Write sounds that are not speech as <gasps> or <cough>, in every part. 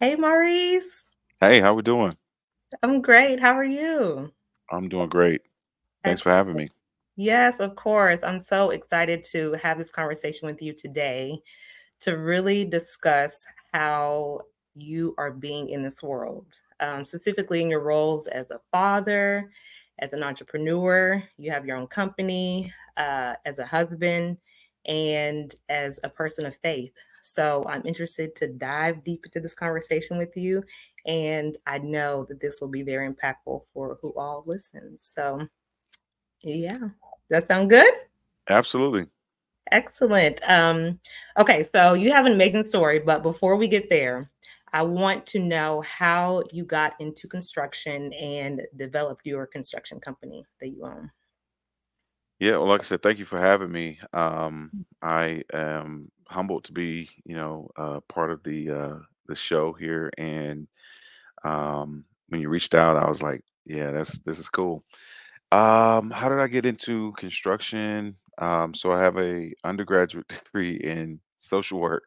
Hey, Maurice. Hey, how we doing? I'm great. How are you? I'm doing great. Thanks for having me. Yes, of course. I'm so excited to have this conversation with you today to really discuss how you are being in this world, um, specifically in your roles as a father, as an entrepreneur. You have your own company, uh, as a husband, and as a person of faith. So I'm interested to dive deep into this conversation with you. And I know that this will be very impactful for who all listens. So, yeah, that sound good? Absolutely. Excellent. Um, okay, so you have an amazing story, but before we get there, I want to know how you got into construction and developed your construction company that you own. Yeah, well, like I said, thank you for having me. Um, I am humbled to be, you know, uh, part of the uh, the show here. And um, when you reached out, I was like, yeah, that's this is cool. Um, how did I get into construction? Um, so I have a undergraduate <laughs> degree in social work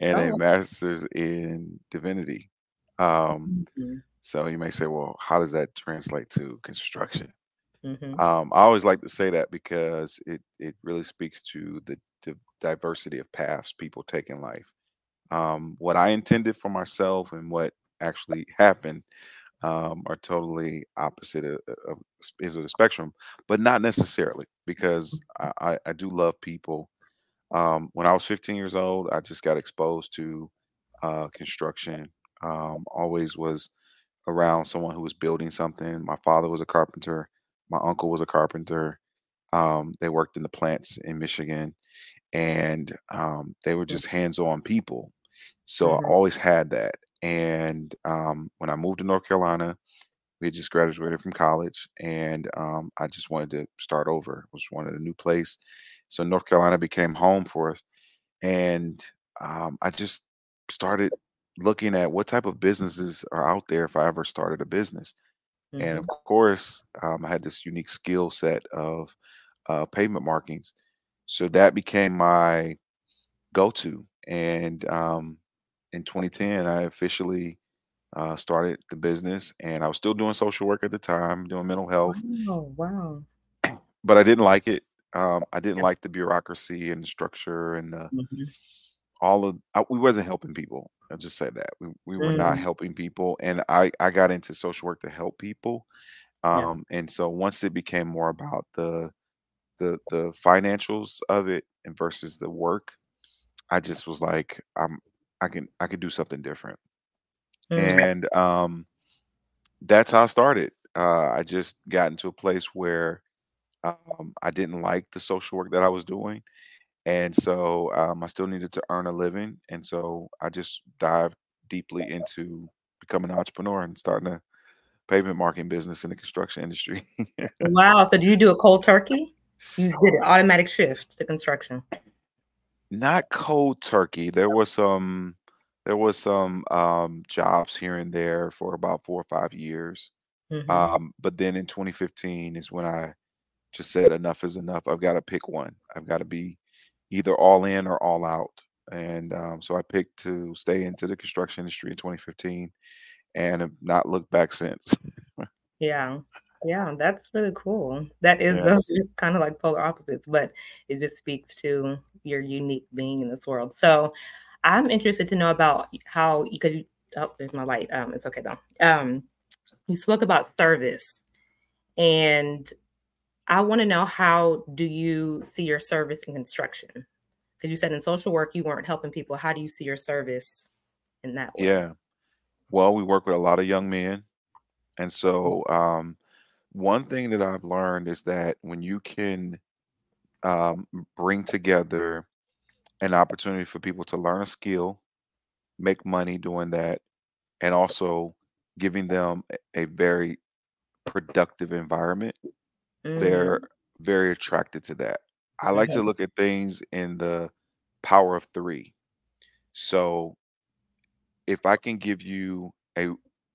and a Oh, master's in divinity. Um, mhm, so you may say, well, how does that translate to construction? Mhm, Um, I always like to say that because it it really speaks to the, the diversity of paths people take in life. Um, what I intended for myself and what actually <laughs> happened um, are totally opposite of, of is of the spectrum, but not necessarily because I, I, I do love people. Um, when I was 15 years old, I just got exposed to uh, construction. Um, always was around someone who was building something. My father was a carpenter. My uncle was a carpenter. Um, they worked in the plants in Michigan, and um, they were just hands-on people. So I mhm, always had that. And um, when I moved to North Carolina, we had just graduated from college, and um, I just wanted to start over. I Just wanted a new place. So North Carolina became home for us, and um, I just started looking at what type of businesses are out there if I ever started a business. And of course, um, I had this unique skill set of uh, pavement markings. So that became my go-to. And um, in 2010, I officially uh, started the business, and I was still doing social work at the time, doing mental health, Wow, wow. but I didn't like it. Um, I didn't like the bureaucracy and the structure and the mhm, all of I, we wasn't helping people. I'll just say that we, we were not mm, helping people, and I I got into social work to help people. yeah, Um, and so once it became more about the the the financials of it and versus the work, I just was like, I'm I can I can do something different. mm, And um that's how I started. Uh I just got into a place where um I didn't like the social work that I was doing. And so um I still needed to earn a living. And so I just dived deeply into becoming an entrepreneur and starting a pavement marking business in the construction industry. <laughs> Wow. So do you do a cold turkey? You did an <laughs> automatic shift to construction. Not cold turkey. There was some there was some, um, jobs here and there for about 4 or 5 years. Mhm. Um, but then in 2015 is when I just said, "Enough is enough. I've gotta pick one. I've gotta be either all in or all out." And, um, so I picked to stay into the construction industry in 2015 and have not looked back since. <laughs> Yeah. Yeah, that's really cool. That is Yeah. those are kind of like polar opposites, but it just speaks to your unique being in this world. So I'm interested to know about how you could oh, there's my light. Um, it's okay though. Um, you spoke about service and I want to know how do you see your service in construction? Because you said in social work you weren't helping people. How do you see your service in that way? Yeah. Well, we work with a lot of young men, and so, um, one thing that I've learned is that when you can, um, bring together an opportunity for people to learn a skill, make money doing that, and also giving them a, a very productive environment, they're Mhm. very attracted to that. I like to look at things in the power of three. So if I can give you a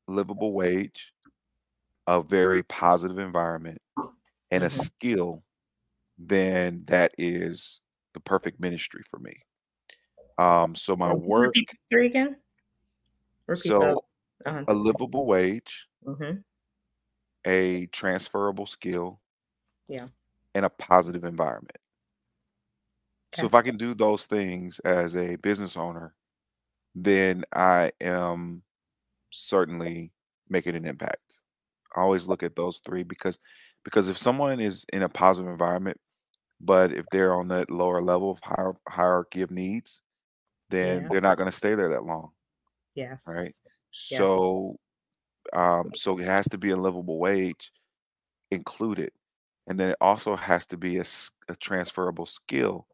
livable wage, a very positive environment, and a Mhm. skill, then that is the perfect ministry for me. Um, so my work three again? Repeat So those. Uh-huh. a livable wage, mm-hmm. a transferable skill, Yeah. and a positive environment. So if I can do those things as a business owner, then I am certainly making an impact. I always look at those 3 because because if someone is in a positive environment, but if they're on that lower level of hier hierarchy of needs, then Yeah. they're not gonna stay there that long, right? Yes. Yes. So, um, so it has to be a livable wage included, and then it also has to be a, a transferable skill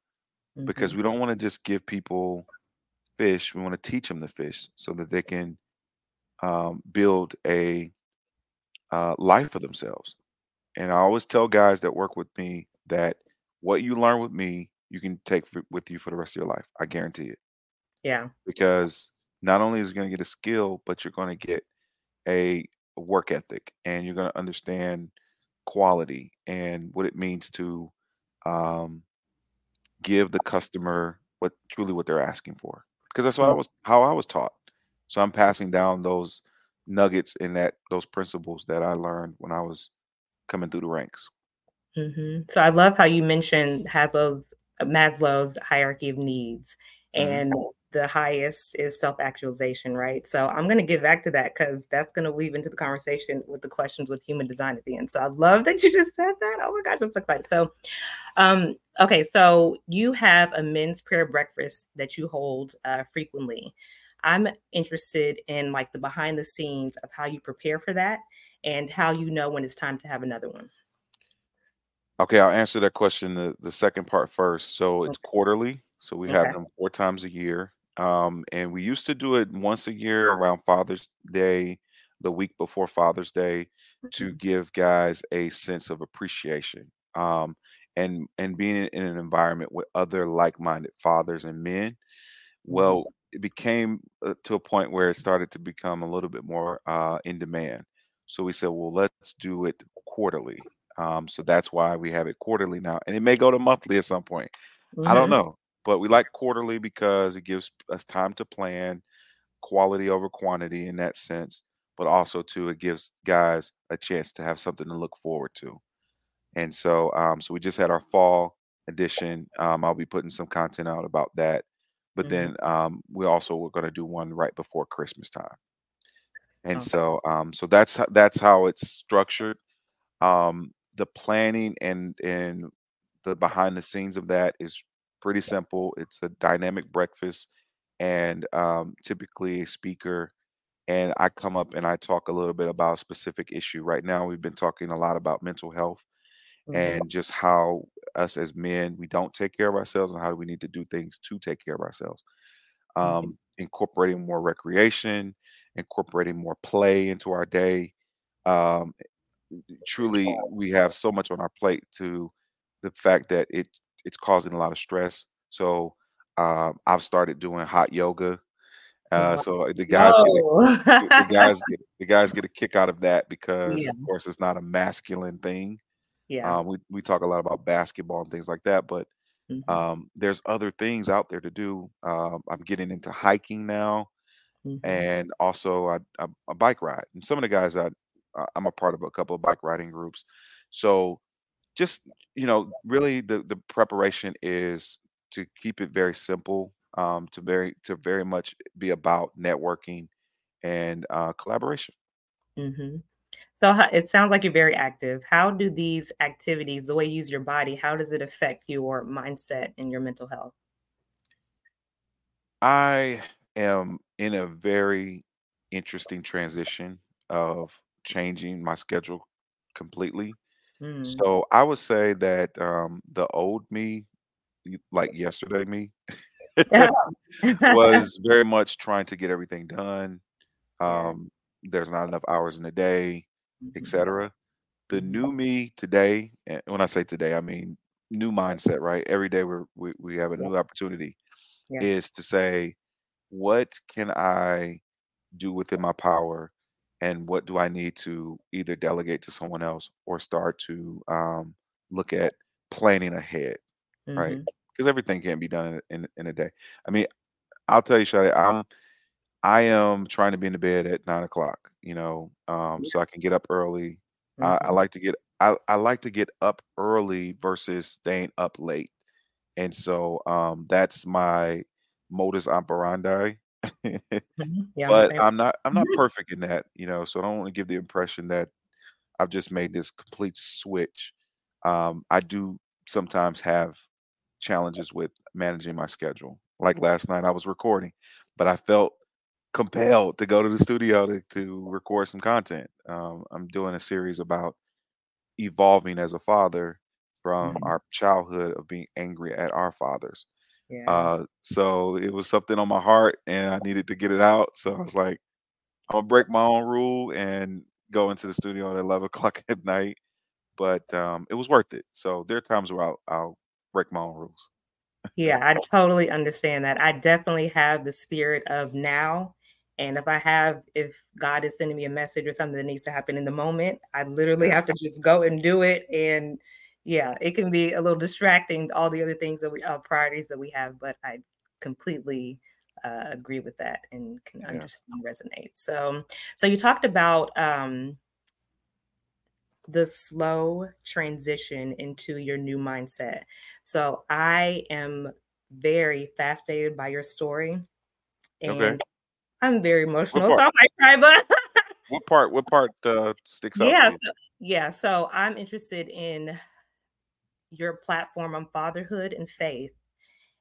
because Mhm. we don't wanna just give people fish, we wanna teach them the fish so that they can, um, build a, uh, life for themselves. And I always tell guys that work with me that what you learn with me, you can take f with you for the rest of your life. I guarantee it. Yeah. Because not only is you gonna get a skill, but you're gonna get a work ethic, and you're gonna understand quality and what it means to, um, give the customer what truly what they're asking for because that's what I was how I was taught. So I'm passing down those nuggets and that those principles that I learned when I was coming through the ranks. Mhm. So I love how you mentioned Haslow's Maslow's hierarchy of needs, Mhm. and the highest is self-actualization, right? So I'm gonna get back to that because that's gonna weave into the conversation with the questions with human design at the end. So I love that you <laughs> just said that. Oh my gosh, I'm so excited. So, um, okay, so you have a men's prayer breakfast that you hold, uh, frequently. I'm interested in, like, the behind the scenes of how you prepare for that and how you know when it's time to have another one. Okay, I'll answer that question, the the second part first. So it's Okay. quarterly, so we have them 4 times a year, um, and we used to do it once a year around Father's Day, the week before Father's Day, to Mhm. give guys a sense of appreciation, um, and and being in an environment with other like-minded fathers and men, Mhm. well, it became, uh, to a point where it started to become a little bit more, uh, in demand. So we said, "Well, let's do it quarterly." Um, so that's why we have it quarterly now, and it may go to monthly at some point. I don't Mhm. know, but we like quarterly because it gives us time to plan, quality over quantity in that sense, but also too, it gives guys a chance to have something to look forward to. And so, um, so we just had our fall edition, um, I'll be putting some content out about that, but Mhm. then, um, we also were gonna do one right before Christmas time. And Awesome. so, um, so that's that's how it's structured. Um, the planning and and the behind the scenes of that is pretty simple. It's a dynamic breakfast and, um, typically a speaker, and I come up and I talk a little bit about a specific issue. Right now, we've been talking a lot about mental health Mhm. and just how us as men, we don't take care of ourselves and how we need to do things to take care of ourselves. Mhm. Um, incorporating more recreation, incorporating more play into our day. Um, truly, we have so much on our plate to the fact that it it's causing a lot of stress. So, um, I've started doing hot yoga. Uh, so the guys get a the <laughs> guys get the guys get a kick out of that because, Yeah. of course, it's not a masculine thing. Yeah. Um, we we talk a lot about basketball and things like that, but, Mhm. um, there's other things out there to do. Um, I'm getting into hiking now, Mhm. and also I I I bike ride. And some of the guys that uh, I'm a part of a couple of bike riding groups. So, just, you know, really the the preparation is to keep it very simple, um, to very to very much be about networking and, uh, collaboration. Mhm. So ho it sounds like you're very active. How do these activities, the way you use your body, how does it affect your mindset and your mental health? I am in a very interesting transition of changing my schedule completely. Mm. So I would say that, um, the old me, like yesterday me, <laughs> <laughs> was very much trying to get everything done. Um, there's not enough hours in the day, Mhm. etcetera. The Mhm. new me today, and when I say today, I mean new mindset, right? Every day we're we we have a Yeah. new opportunity, Yes. is to say, "What can I do within my power, and what do I need to either delegate to someone else or start to, um, look at planning ahead?" Right? Because everything can't be done in in in a day. I mean, I'll tell you, Shadi, I'm I am trying to be in the bed at nine o'clock, you know, um, so I can get up early. I, I Mhm. like to get I, I like to get up early versus staying up late. And so um, that's my modus operandi. Mhm. <laughs> Yeah, I'm but. I'm not I'm not <laughs> perfect in that, you know, so I don't want to give the impression that I've just made this complete switch. Um, I do sometimes have challenges with managing my schedule. Like last night, I was recording, but I felt compelled to go to the studio to, to record some content. Um, I'm doing a series about evolving as a father from Mhm. our childhood of being angry at our fathers. Yes. Uh, so it was something on my heart and I needed to get it out. So I was like, I'm gonna break my own rule and go into the studio at 11 <laughs> o'clock at night. But um, it was worth it. So there are times where I'll, I'll break my own rules. Yeah, I totally understand that. I definitely have the spirit of now. And if I have, if God is sending me a message or something that needs to happen in the moment, I literally have to just go and do it. And yeah, it can be a little distracting, all the other things that we, uh, priorities that we have, but I completely uh, agree with that and can Yeah. understand, resonate. So, so you talked about um, the slow transition into your new mindset. So I am very fascinated by your story Okay. and I'm very emotional, so? I might cry, but What part? What part uh, sticks out to yeah, so, yeah. So I'm interested in your platform on fatherhood and faith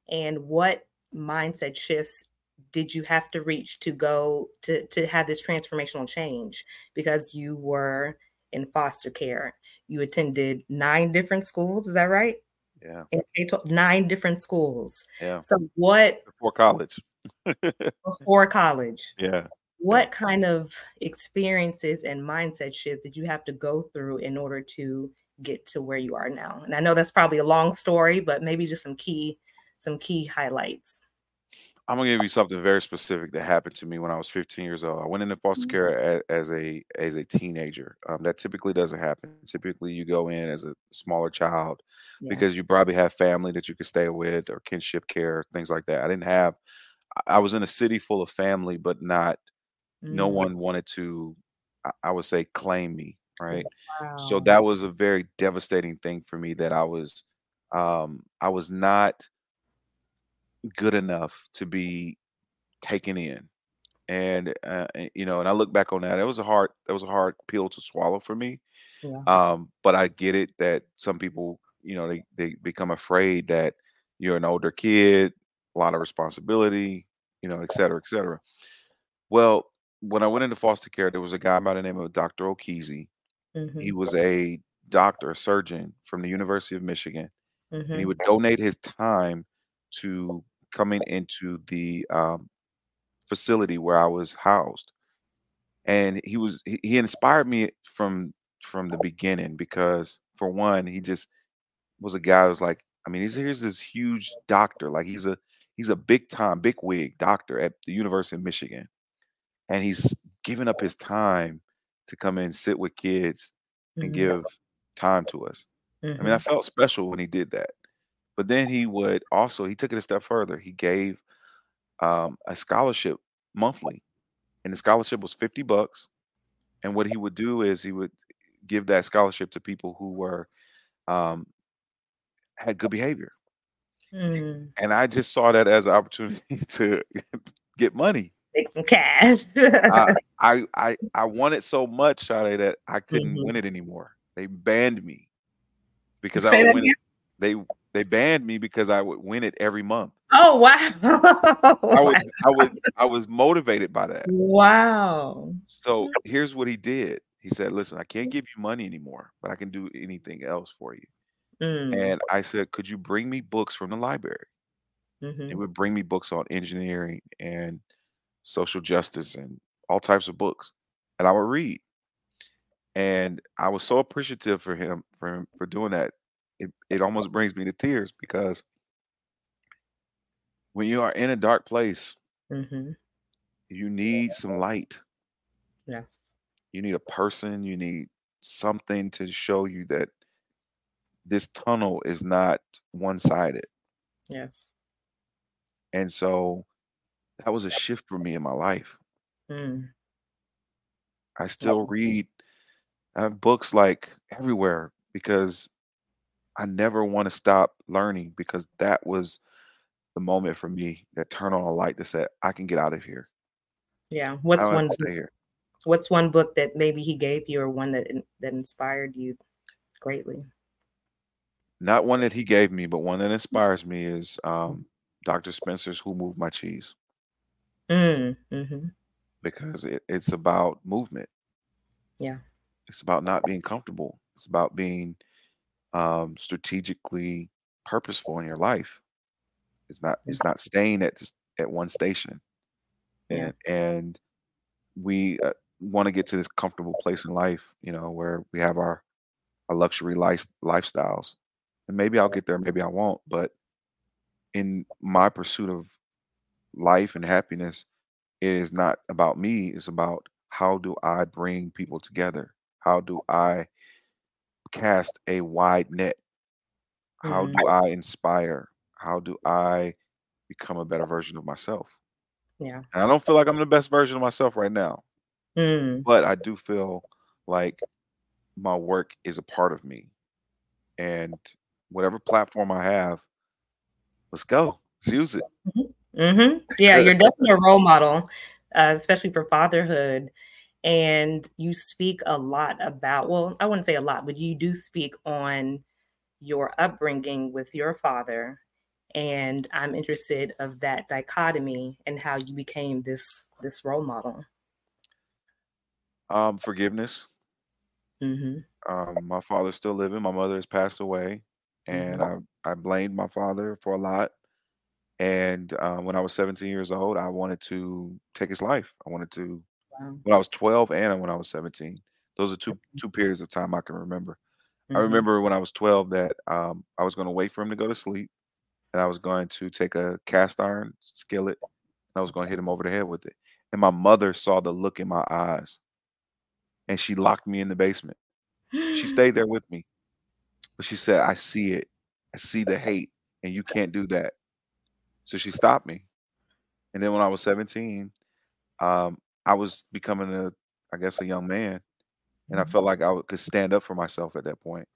and what mindset shifts did you have to reach to go to to have this transformational change because you were in foster care you attended nine different schools is that right Yeah. Nine different schools Yeah. so what Before college. <laughs> before college yeah. what kind of experiences and mindset shifts did you have to go through in order to get to where you are now and i know that's probably a long story but maybe just some key some key highlights I'm gonna give you something very specific that happened to me when I was 15 years old. I went into foster Mhm. care a- as a as a teenager. Um, that typically doesn't happen. Typically, you go in as a smaller child yeah because you probably have family that you could stay with or kinship care, things like that. I didn't have. I was in a city full of family, but not. No Mm, one wanted to. I would say claim me, right? So that was a very devastating thing for me. That I was. Um, I was not good enough to be taken in and uh, you know and i look back on that it was a hard that was a hard pill to swallow for me yeah um but i get it that some people you know they they become afraid that you're an older kid a lot of responsibility you know et cetera et cetera well when i went into foster care there was a guy by the name of dr o'keezy he hmm was a doctor a surgeon from the university of michigan and he hmm would donate his time to coming into the um, facility where I was housed. And he was he, he inspired me from from the beginning because for one, he just was a guy that was like, I mean, he's here's this huge doctor, like he's a he's a big time, big wig doctor at the University of Michigan. And he's giving up his time to come in and sit with kids and hmm give time to us. I mean, I hmm felt special when he did that. But then he would also he took it a step further. He gave um, a scholarship monthly, and the scholarship was 50 bucks. And what he would do is he would give that scholarship to people who were um, had good behavior. Mm. And I just saw that as an opportunity <laughs> to get money. Make some cash. I <laughs> I I, I wanted so much, Sade, that I couldn't Mhm. win it anymore. They banned me because I would win again? it. They they banned me because I would win it every month. Oh wow! I would <laughs> I would I was motivated by that. wow. So here's what he did. He said, "Listen, I can't give you money anymore, but I can do anything else for you." Mm. And I said, "Could you bring me books from the library?" Mhm. It would bring me books on engineering and social justice and all types of books, and I would read. And I was so appreciative for him for him for doing that. It it almost brings me to tears because when you are in a dark place, Mhm. you need some light. Yes. You need a person, you need something to show you that this tunnel is not one-sided. Yes. And so that was a shift for me in my life. Mm. I still read I have books like everywhere because I never want to stop learning because that was the moment for me that turned on a light that said I can get out of here. Yeah. What's one here. what's one book that maybe he gave you or one that that inspired you greatly? Not one that he gave me, but one that inspires me is um, Dr. Spencer's Who Moved My Cheese Mm. hmm because it, it's about movement. Yeah. It's about not being comfortable. It's about being um, strategically purposeful in your life. It's not. It's not staying at just at one station. Yeah. And and we uh, want to get to this comfortable place in life, you know, where we have our our luxury life lifestyles. And maybe I'll get there, maybe I won't. But in my pursuit of life and happiness, it is not about me. It's about how do I bring people together? How do I cast a wide net? How hmm do I inspire? How do I become a better version of myself? Yeah. And I don't feel like I'm the best version of myself right now, Mm. but I do feel like my work is a part of me. And whatever platform I have, let's go. Let's use it. Hmm Yeah, you're definitely a role model, uh, especially for fatherhood. And you speak a lot about, well, I wouldn't say a lot, but you do speak on your upbringing with your father. And I'm interested of that dichotomy and how you became this this role model. Um, forgiveness. hmm Um, my father's still living. My mother has passed away, and hmm I I blamed my father for a lot. And uh, when I was 17 years old, I wanted to take his life. I wanted to Wow. when I was 12 and when I was 17. Those are two two periods of time I can remember. I hmm remember when I was 12 that um, I was going to wait for him to go to sleep, and I was going to take a cast iron skillet, and I was going to hit him over the head with it. And my mother saw the look in my eyes, and she locked me in the basement. She <gasps> stayed there with me, but she said, "I see it. I see the hate, and you can't do that." So she stopped me. And then when I was 17, um, I was becoming a, I guess, a young man, and I Mhm. felt like I could stand up for myself at that point.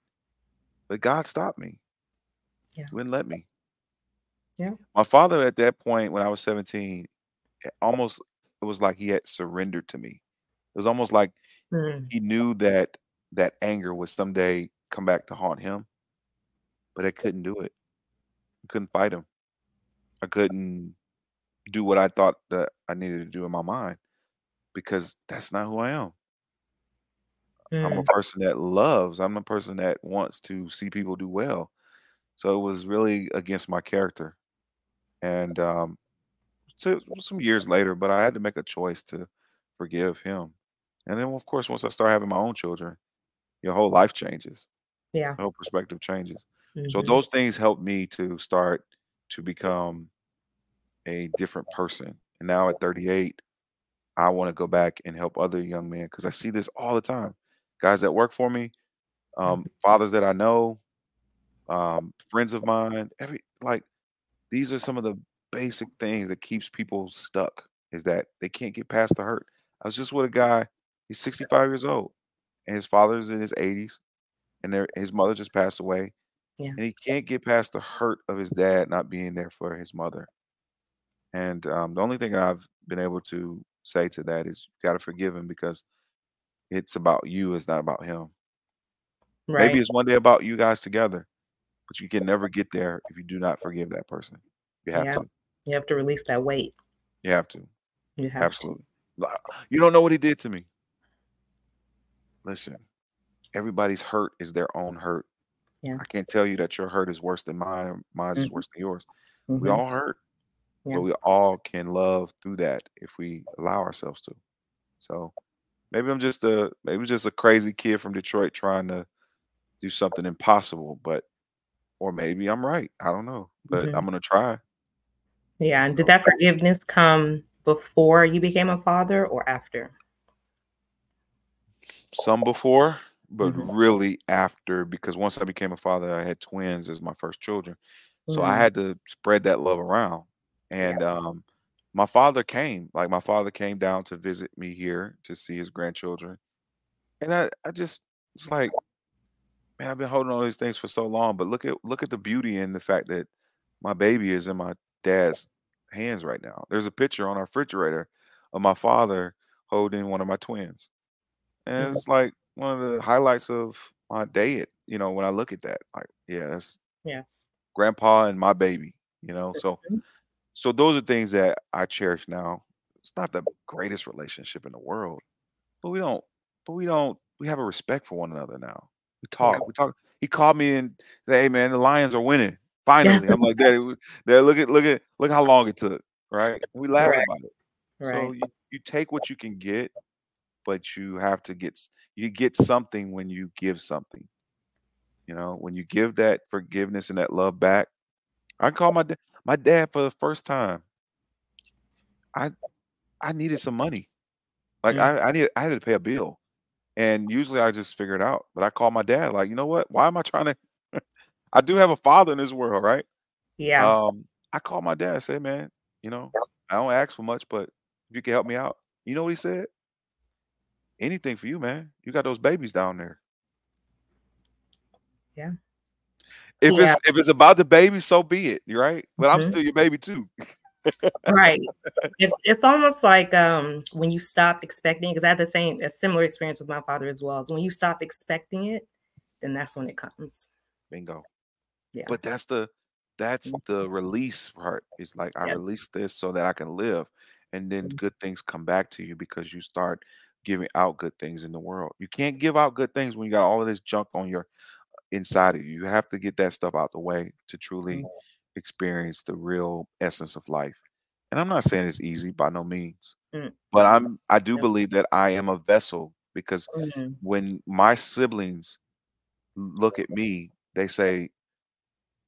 But God stopped me. Yeah. Wouldn't let me. Yeah. My father at that point, when I was 17, it almost it was like he had surrendered to me. It was almost like Mm. he knew that that anger would someday come back to haunt him, but I couldn't do it. I couldn't fight him. I couldn't do what I thought that I needed to do in my mind because that's not who I am. I'm a Mm. person that loves. I'm a person that wants to see people do well. So it was really against my character. And um, so some years later, but I had to make a choice to forgive him. And then, of course, once I start having my own children, your whole life changes. Yeah. Your whole perspective changes. So hmm those things helped me to start to become a different person. And now at 38, I want to go back and help other young men because I see this all the time. Guys that work for me, um, fathers that I know, um, friends of mine, every like these are some of the basic things that keeps people stuck is that they can't get past the hurt. I was just with a guy, he's 65 years old, and his father's in his 80s, and their his mother just passed away, Yeah. and he can't get past the hurt of his dad not being there for his mother. And um, the only thing I've been able to say to that is you got to forgive him because it's about you, it's not about him. Right. Maybe it's one day about you guys together, but you can never get there if you do not forgive that person. You have Yeah. to. You have to release that weight. You have to. You have. Absolutely. Li- You don't know what he did to me. Listen, everybody's hurt is their own hurt. Yeah. I can't tell you that your hurt is worse than mine or mine is Mhm. worse than yours. We Mhm. all hurt, Yeah. but we all can love through that if we allow ourselves to. So maybe I'm just a maybe just a crazy kid from Detroit trying to do something impossible, but or maybe I'm right. I don't know, but Mhm. I'm gonna try. Yeah. And did that forgiveness come before you became a father or after? some before, but Mhm. really after because once I became a father, I had twins as my first children. So I Mm. had to spread that love around. Yeah. And um my father came. Like my father came down to visit me here to see his grandchildren. And I, I just it's like, man, I've been holding on these things for so long. But look at look at the beauty in the fact that my baby is in my dad's hands right now. There's a picture on our refrigerator of my father holding one of my twins. And it's like one of the highlights of my day, you know, when I look at that, like, yeah, that's Yes. grandpa and my baby, you know. So Mhm. So those are things that I cherish now. It's not the greatest relationship in the world, but we don't but we don't we have a respect for one another now. We talk, we talk. He called me and said, "Hey man, the Lions are winning. Finally." I'm like, "Daddy, Dad, look at look at look how long it took." Right? We laugh Right. about it. So you, you take what you can get, but you have to get you get something when you give something. You know, when you give that forgiveness and that love back. I call my dad my dad for the first time. I I needed some money. Like Mm. I I need I had to pay a bill. And usually I just figure it out. But I call my dad, like, you know what? Why am I trying to <laughs> I do have a father in this world, right? Yeah. Um, I called my dad, say, man, you know, I don't ask for much, but if you can help me out. You know what he said? Anything for you, man. You got those babies down there. Yeah. If Yeah. it's if it's about the baby, so be it, right? But I'm Mhm. still your baby too. Right. <laughs> It's it's almost like um when you stop expecting because I had the same a similar experience with my father as well. When you stop expecting it, then that's when it comes. Bingo. Yeah. But that's the that's the release part. It's like I Yep. release this so that I can live. And then Mhm. good things come back to you because you start giving out good things in the world. You can't give out good things when you got all of this junk on your inside of you. You have to get that stuff out the way to truly Mm. experience the real essence of life. And I'm not saying it's easy by no means, Mm. but I'm I do believe that I am a vessel because Mhm. when my siblings look at me, they say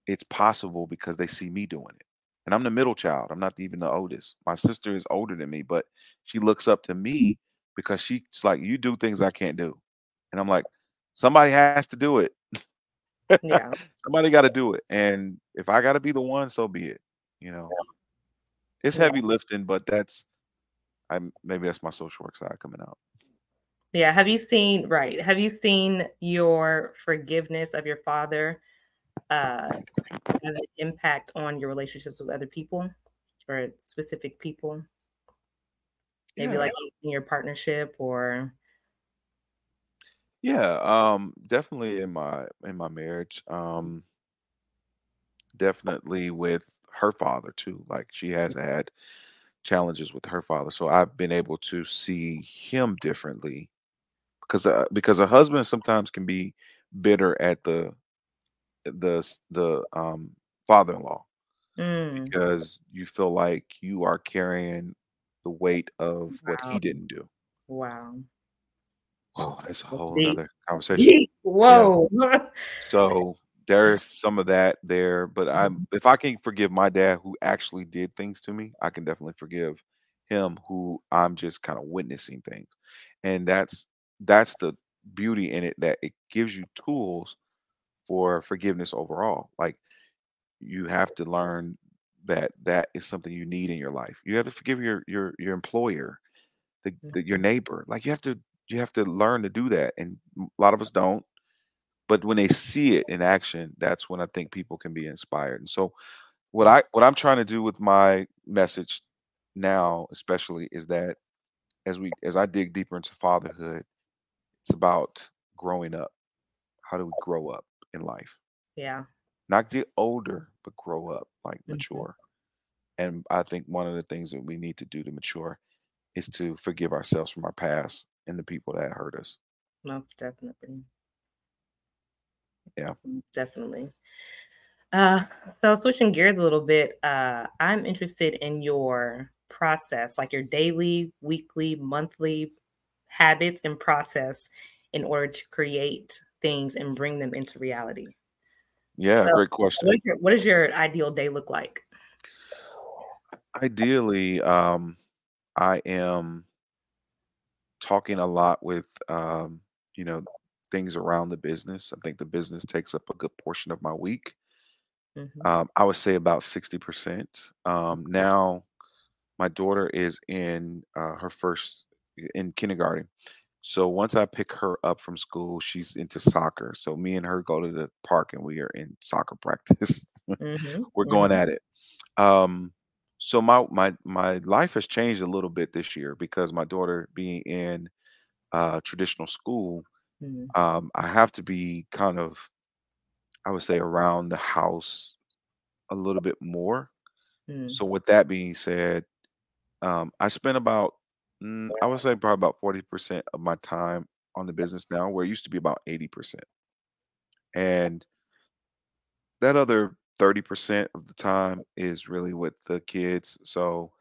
it's possible because they see me doing it. And I'm the middle child. I'm not even the oldest. My sister is older than me, but she looks up to me because she's like, you do things I can't do. And I'm like, somebody has to do it. Yeah. <laughs> Somebody got to do it. And if I got to be the one, so be it. You know, it's Yeah. heavy lifting, but that's, I'm maybe that's my social work side coming out. Yeah. Have you seen right? Have you seen your forgiveness of your father uh have an impact on your relationships with other people or specific people? Maybe Yeah. like in your partnership or Yeah. Um, definitely in my in my marriage. Um, definitely with her father too. Like she has had challenges with her father, so I've been able to see him differently because uh, because a husband sometimes can be bitter at the the the um father-in-law Mm, because you feel like you are carrying the weight of what he didn't do. Wow. Oh, that's a whole deep. nother <laughs> conversation. Deep. Yeah. Whoa. <laughs> So there's some of that there, but I'm if I can forgive my dad who actually did things to me, I can definitely forgive him who I'm just kind of witnessing things. And that's that's the beauty in it that it gives you tools for forgiveness overall. Like you have to learn that that is something you need in your life. You have to forgive your your your employer, the, the your neighbor. Like you have to you have to learn to do that and a lot of us don't but when they see it in action that's when i think people can be inspired and so what i what i'm trying to do with my message now especially is that as we as i dig deeper into fatherhood it's about growing up how do we grow up in life Yeah. not get older but grow up like Mhm. mature and i think one of the things that we need to do to mature is to forgive ourselves from our past and the people that hurt us Most definitely. Yeah. Mm, Definitely. Uh, so switching gears a little bit, uh, I'm interested in your process, like your daily, weekly, monthly habits and process in order to create things and bring them into reality. yeah So great question what, your, what does your ideal day look like? Ideally, um, I am talking a lot with, um, you know, things around the business. I think the business takes up a good portion of my week. Mhm. Um, I would say about 60%. Um, now, my daughter is in uh, her first in kindergarten. So once I pick her up from school, she's into soccer. So me and her go to the park and we are in soccer practice. <laughs> Mhm, We're going mhm, at it. Um, so my my my life has changed a little bit this year because my daughter being in uh, traditional school, mhm, um, I have to be kind of, I would say, around the house a little bit more. mm. So with that being said, um, I spend about, mm, I would say, probably about forty percent of my time on the business now, where it used to be about eighty percent, and that other thirty percent of the time is really with the kids. So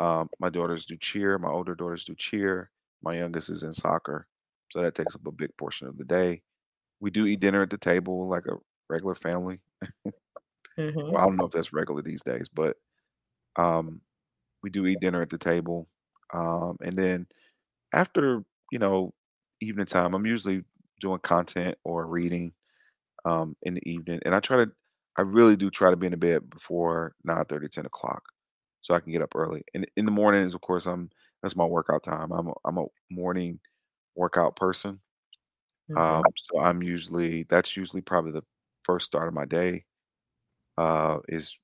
um, my daughters do cheer, my older daughters do cheer, my youngest is in soccer, so that takes up a big portion of the day. We do eat dinner at the table like a regular family. <laughs> Mhm. Well, I don't know if that's regular these days, but um, we do eat dinner at the table. Um, and then after, you know, evening time, I'm usually doing content or reading um, in the evening. And I try to, I really do try to be in the bed before nine thirty, ten o'clock so I can get up early. And in the mornings, of course, I'm, that's my workout time. I'm a, I'm a morning workout person. Um, Mhm. so I'm usually, that's usually probably the first start of my day uh, is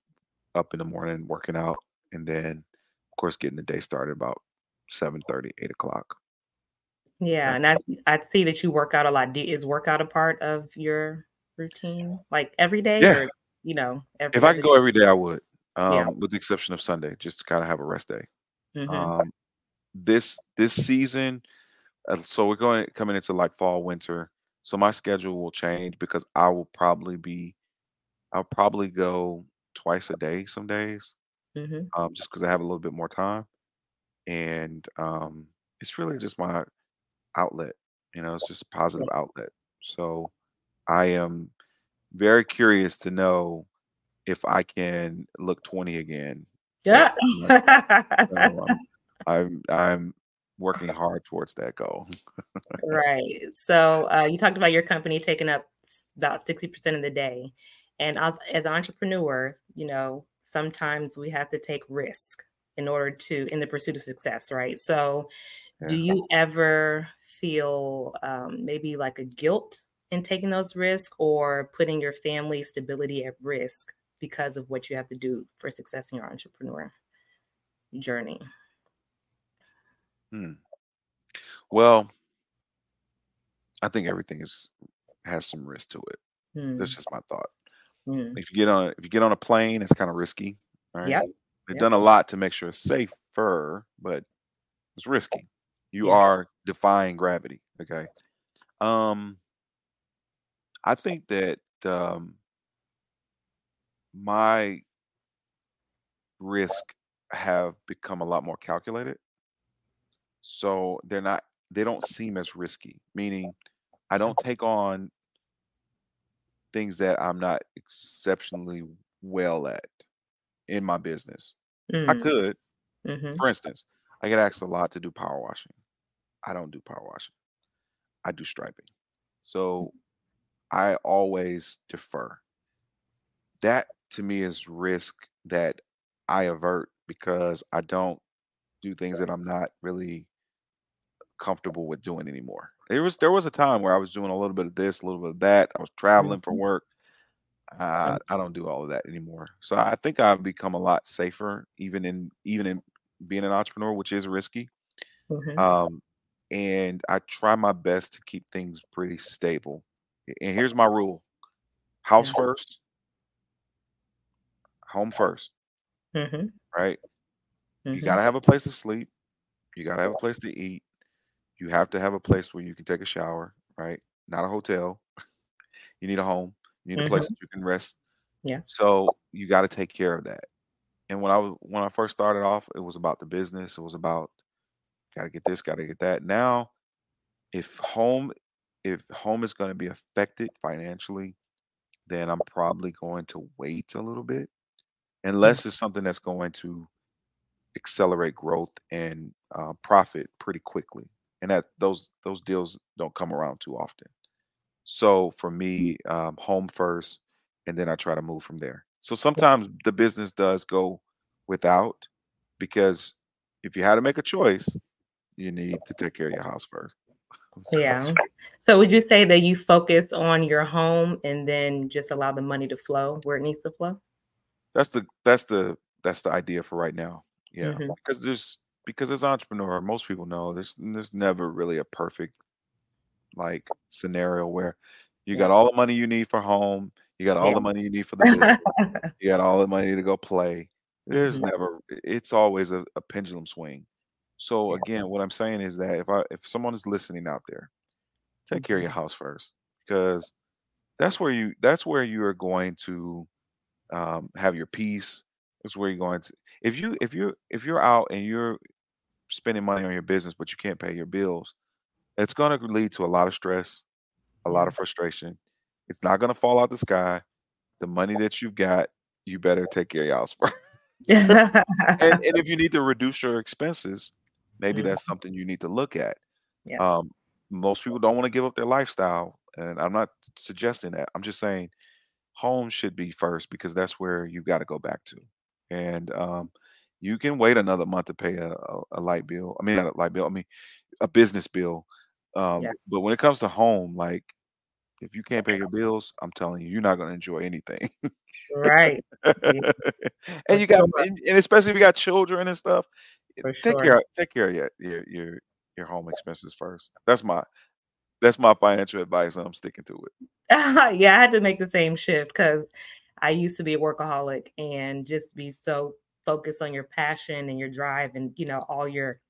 up in the morning working out, and then, of course, getting the day started about seven thirty, eight o'clock. Yeah, and I I see that you work out a lot. Do is workout a part of your routine, like, every day yeah, or, you know, if I could go day? every day, I would, Yeah. um, with the exception of Sunday, just to kinda have a rest day. Mhm. Um, this this season, uh, so we're going coming into, like, fall, winter, so my schedule will change because I will probably be I'll probably go twice a day some days, Mhm. um, just because I have a little bit more time, and, um, it's really just my outlet, you know, it's just a positive outlet. So I am very curious to know if I can look 20 again Yeah. so I'm <laughs> I'm I'm working hard towards that goal. Right. So, uh, you talked about your company taking up about 60% of the day, and as as an entrepreneur, you know, sometimes we have to take risk in order to in the pursuit of success, right? So, do you ever feel, um, maybe like a guilt in taking those risks or putting your family stability at risk because of what you have to do for success in your entrepreneur journey? Hmm. Well, I think everything is has some risk to it. That's Mm, just my thought. mm. If you get on if you get on a plane, it's kind of risky, right? Yep, They've yep, done a lot to make sure it's safer, but it's risky. You yeah. are defying gravity. Okay. Um, I think that um, my risk have become a lot more calculated. So they're not they don't seem as risky, meaning I don't take on things that I'm not exceptionally well at in my business. I Mm, could, mhm, for instance, I get asked a lot to do power washing. I don't do power washing. I do striping. So I always defer. That to me is risk that I avert because I don't do things that I'm not really comfortable with doing anymore. There was there was a time where I was doing a little bit of this, a little bit of that. I was traveling for mhm, work. Uh, I don't do all of that anymore. So I think I've become a lot safer, even in even in being an entrepreneur, which is risky. mhm, Um, and I try my best to keep things pretty stable. And here's my rule: house first, home first. mhm, Right? You got mhm, to have a place to sleep. You got to have a place to eat. You have to have a place where you can take a shower. Right? Not a hotel. <laughs> You need a home. You need a place mhm, that you can rest. yeah, So you got to take care of that. And when I was when I first started off, it was about the business. It was about gotta get this, gotta get that. Now, if home if home is going to be affected financially, then I'm probably going to wait a little bit, mm, unless it's something that's going to accelerate growth and uh, profit pretty quickly. And that those those deals don't come around too often. So for me, um, home first, and then I try to move from there. So sometimes the business does go without because if you had to make a choice, you need to take care of your house first. Yeah. So would you say that you focus on your home and then just allow the money to flow where it needs to flow? That's the that's the that's the idea for right now. Yeah. Mhm. Because there's because as entrepreneur, most people know there's there's never really a perfect like scenario where you got all the money you need for home, you got all Yeah. the money you need for the business, <laughs> you got all the money to go play. There's Mhm. never it's always a, a pendulum swing. So again, what I'm saying is that if I if someone is listening out there, take care of Mhm. your house first because that's where you that's where you are going to um, have your peace. That's where you're going to if you if you if you're out and you're spending money on your business but you can't pay your bills, it's going to lead to a lot of stress, a lot of frustration. It's not going to fall out the sky. The money that you've got, you better take care of your house <laughs> first. <laughs> and and if you need to reduce your expenses, maybe Mhm. that's something you need to look at. Yeah. Um, most people don't want to give up their lifestyle, and I'm not suggesting that. I'm just saying home should be first because that's where you've got to go back to. And um, you can wait another month to pay a, a, a light bill. I mean, not a light bill. I mean, a business bill. Um, Yes. but when it comes to home, like if you can't pay your bills, I'm telling you, you're not going to enjoy anything. Right. <laughs> And you got, and, and especially if you got children and stuff, For take sure. care, take care of your your your, your home expenses first. That's my that's my financial advice, and I'm sticking to it. <laughs> yeah, I had to make the same shift because I used to be a workaholic and just be so focused on your passion and your drive and you know all your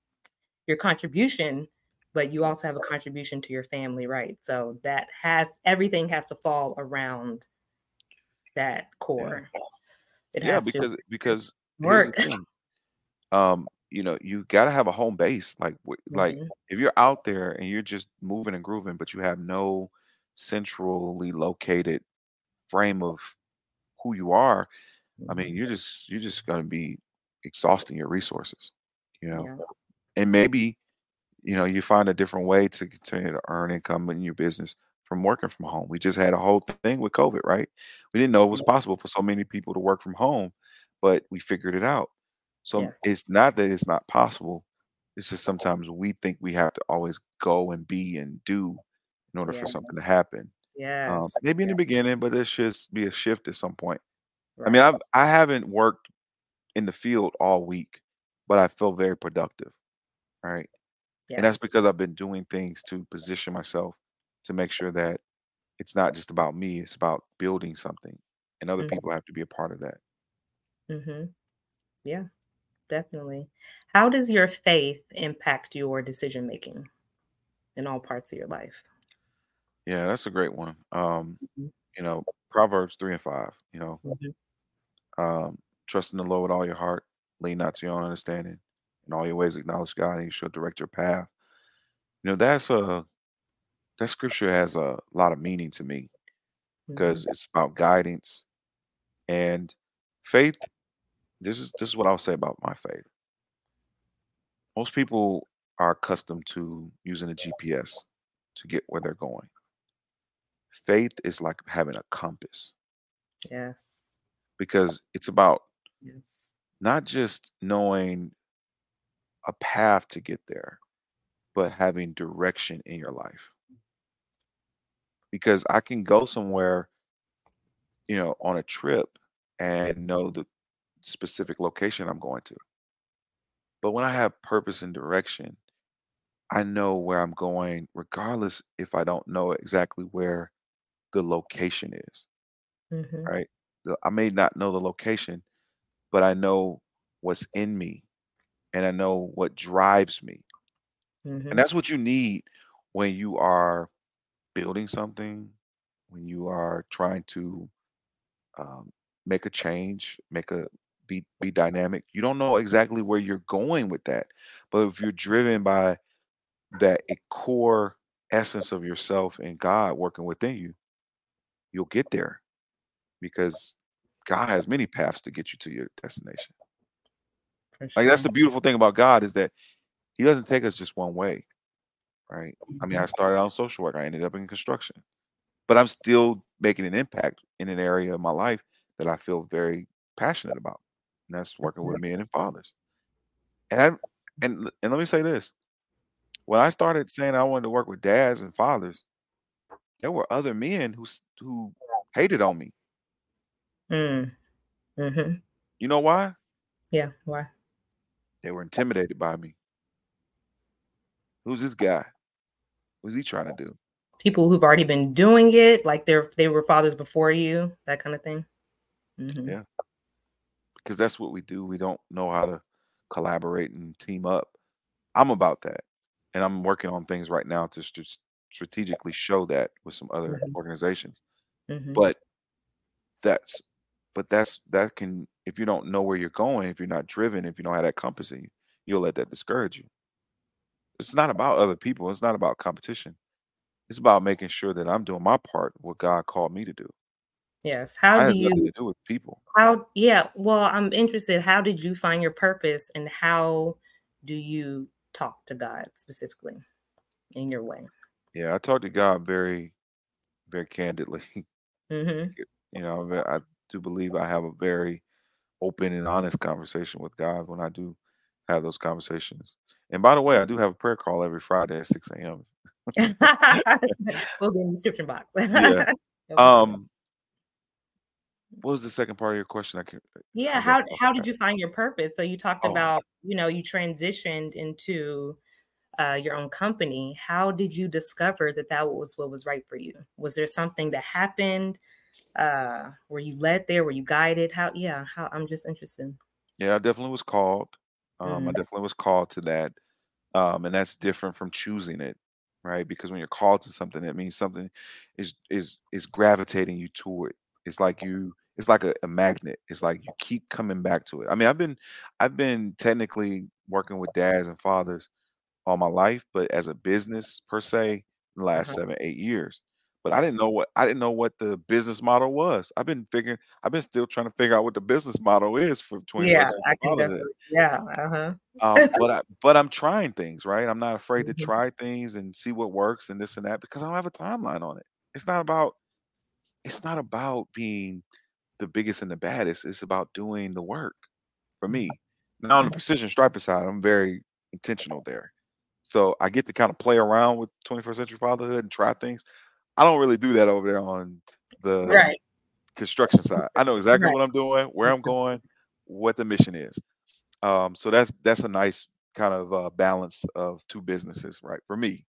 your contribution, but you also have a contribution to your family, right? So that has everything has to fall around that core. It Yeah, has to because because <laughs> work. Um, you know, you got to have a home base. Like wh- like if you're out there and you're just moving and grooving, but you have no centrally located frame of who you are, I mean, Mhm. you're just you're just going to be exhausting your resources, you know. Yeah. And maybe, you know, you find a different way to continue to earn income in your business from working from home. We just had a whole thing with COVID, right? We didn't know it was possible for so many people to work from home, but we figured it out. So Yes. it's not that it's not possible. It's just sometimes we think we have to always go and be and do in order Yeah. for something to happen. Um, maybe in Yeah. the beginning, but there should be a shift at some point. Right. I mean, I've I haven't worked in the field all week, but I feel very productive, right? And that's because I've been doing things to position myself to make sure that it's not just about me, it's about building something, and other Mhm. people have to be a part of that. Mm-hmm. Yeah, definitely. How does your faith impact your decision making in all parts of your life? Yeah, that's a great one. Um, Mhm. you know, Proverbs 3 and 5, you know, Mhm. um, trust in the Lord with all your heart, lean not to your own understanding, in all your ways acknowledge God, and He shall direct your path. You know, that's a that scripture has a lot of meaning to me Mhm. because it's about guidance and faith. This is this is what I'll say about my faith. Most people are accustomed to using a GPS to get where they're going. Faith is like having a compass Yes. because it's about Yes. not just knowing a path to get there, but having direction in your life. Because I can go somewhere, you know, on a trip and know the specific location I'm going to. But when I have purpose and direction, I know where I'm going, regardless if I don't know exactly where the location is, Mhm. right? I may not know the location, but I know what's in me and I know what drives me. And Mhm. that's what you need when you are building something, when you are trying to um, make a change, make a be be dynamic. You don't know exactly where you're going with that, but if you're driven by that core essence of yourself and God working within you, you'll get there because God has many paths to get you to your destination. For Like that's the beautiful thing about God is that He doesn't take us just one way, right? I mean, I Mhm. started out in social work, I ended up in construction, but I'm still making an impact in an area of my life that I feel very passionate about, and that's working with men and fathers. And I and and let me say this. When I started saying I wanted to work with dads and fathers, there were other men who who hated on me. Mm. Mm-hmm. You know why? Yeah, why? They were intimidated by me. Who's this guy? What's he trying to do? People who've already been doing it, like they're they were fathers before you, that kind of thing. Mm-hmm. Yeah, because that's what we do. We don't know how to collaborate and team up. I'm about that, and I'm working on things right now to just strategically show that with some other mm-hmm. organizations. Mm-hmm. But that's but that's that can if you don't know where you're going, if you're not driven, if you don't have that compass in you, you'll let that discourage you. It's not about other people. It's not about competition. It's about making sure that I'm doing my part, what God called me to do. Yes. How do you to do with people? How yeah, well, I'm interested. How did you find your purpose and how do you talk to God specifically in your way? Yeah, I talk to God very, very candidly. <laughs> Mm-hmm. You know, I do believe I have a very open and honest conversation with God when I do have those conversations. And by the way, I do have a prayer call every Friday at 6 a.m. <laughs> we'll be in the description box. <laughs> yeah. Um, what was the second part of your question? I can't, Yeah, how how did you find your purpose? So you talked oh. about, you know, you transitioned into uh, your own company. How did you discover that that was what was right for you? Was there something that happened? Uh, were you led there? Were you guided? How? Yeah, how? I'm just interested. Yeah, I definitely was called. Um, mm-hmm. I definitely was called to that, um, and that's different from choosing it, right? Because when you're called to something, that means something is is is gravitating you to it. It's like you it's like a, a, magnet. It's like you keep coming back to it. I mean, I've been I've been technically working with dads and fathers all my life, but as a business per se, in the last uh-huh. seven, eight years. But I didn't know what I didn't know what the business model was. I've been figuring I've been still trying to figure out what the business model is for 20 yeah, I can definitely. yeah, uh-huh. um, <laughs> but I but I'm trying things, right? I'm not afraid mm-hmm. to try things and see what works and this and that because I don't have a timeline on it. It's not about it's not about being the biggest and the baddest. It's about doing the work for me. Now on the precision striper side, I'm very intentional there. So I get to kind of play around with 21st century fatherhood and try things. I don't really do that over there on the right. construction side. I know exactly right. what I'm doing, where I'm <laughs> going, what the mission is. Um, so that's that's a nice kind of uh, balance of two businesses, right? For me.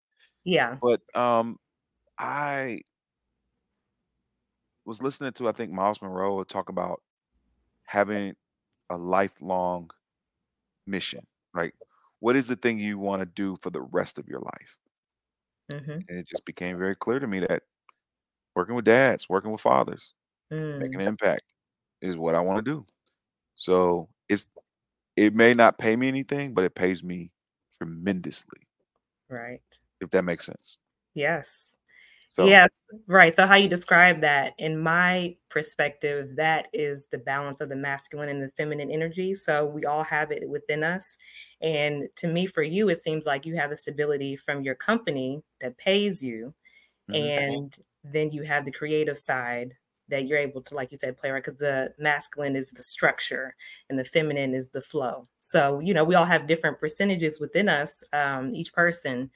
Yeah. But um, I was listening to I think Myles Munroe talk about having a lifelong mission. Right? What is the thing you want to do for the rest of your life? Mm-hmm. And it just became very clear to me that working with dads, working with fathers, mm. making an impact is what I want to do. So it's it may not pay me anything, but it pays me tremendously. Right. If that makes sense. Yes. So, yes, right. So, how you describe that, in my perspective, that is the balance of the masculine and the feminine energy. So, we all have it within us. And to me, for you, it seems like you have the stability from your company that pays you. Mm-hmm. And then you have the creative side that you're able to, like you said, play right because the masculine is the structure and the feminine is the flow. So, you know, we all have different percentages within us, um, each person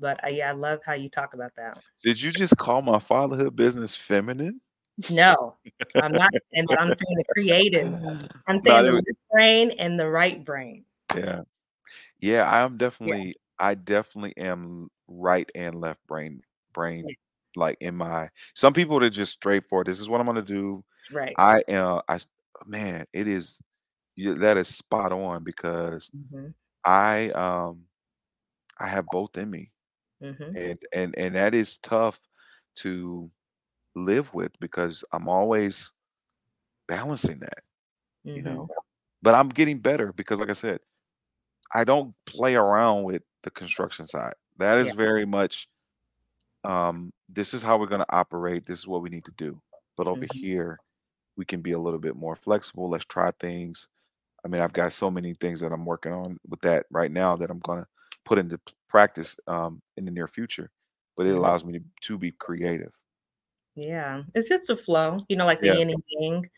but uh, yeah, I love how you talk about that. Did you just call my fatherhood business feminine? No, I'm not. <laughs> and I'm saying the creative. I'm saying the was, brain and the right brain. Yeah, yeah. I'm definitely. Yeah. I definitely am right and left brain. Brain, yeah. like in my. Some people are just straightforward. This is what I'm going to do. Right. I am. I man, it is. That is spot on because mm-hmm. I um I have both in me. Mm-hmm. And and and that is tough to live with because I'm always balancing that, mm-hmm. you know. But I'm getting better because like I said, I don't play around with the construction side. That is yeah. very much um this is how we're going to operate. This is what we need to do. But over mm-hmm. here, we can be a little bit more flexible. Let's try things. I mean, I've got so many things that I'm working on with that right now that I'm going to put into practice um, in the near future. But it mm-hmm. allows me to, to be creative. Yeah, it's just a flow, you know, like the yeah. yin and yang.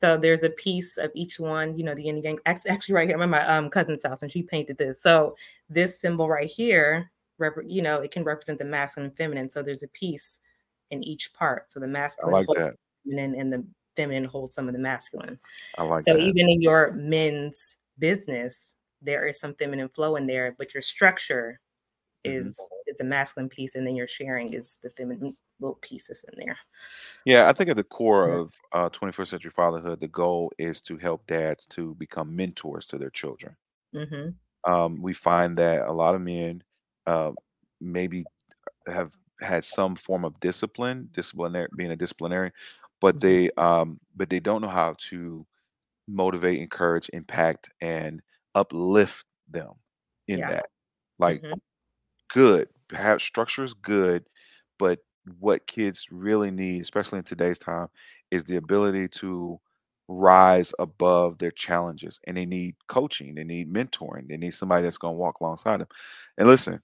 So there's a piece of each one, you know, the yin and yang. Actually, right here, I'm at my um, cousin's house, and she painted this. So this symbol right here, you know, it can represent the masculine and feminine. So there's a piece in each part. So the masculine I like that. feminine, and the feminine holds some of the masculine. I like so that. even in your men's business, there is some feminine flow in there, but your structure is, mm-hmm. is the masculine piece, and then your sharing is the feminine little pieces in there. Yeah, I think at the core of uh, 21st century fatherhood, the goal is to help dads to become mentors to their children. Mm-hmm. Um, we find that a lot of men uh, maybe have had some form of discipline, disciplinary, being a disciplinarian, but mm-hmm. they um, but they don't know how to motivate, encourage, impact, and uplift them in yeah. that. Like, mm-hmm. good, have structure is good, but what kids really need, especially in today's time, is the ability to rise above their challenges. And they need coaching, they need mentoring, they need somebody that's going to walk alongside them. And listen,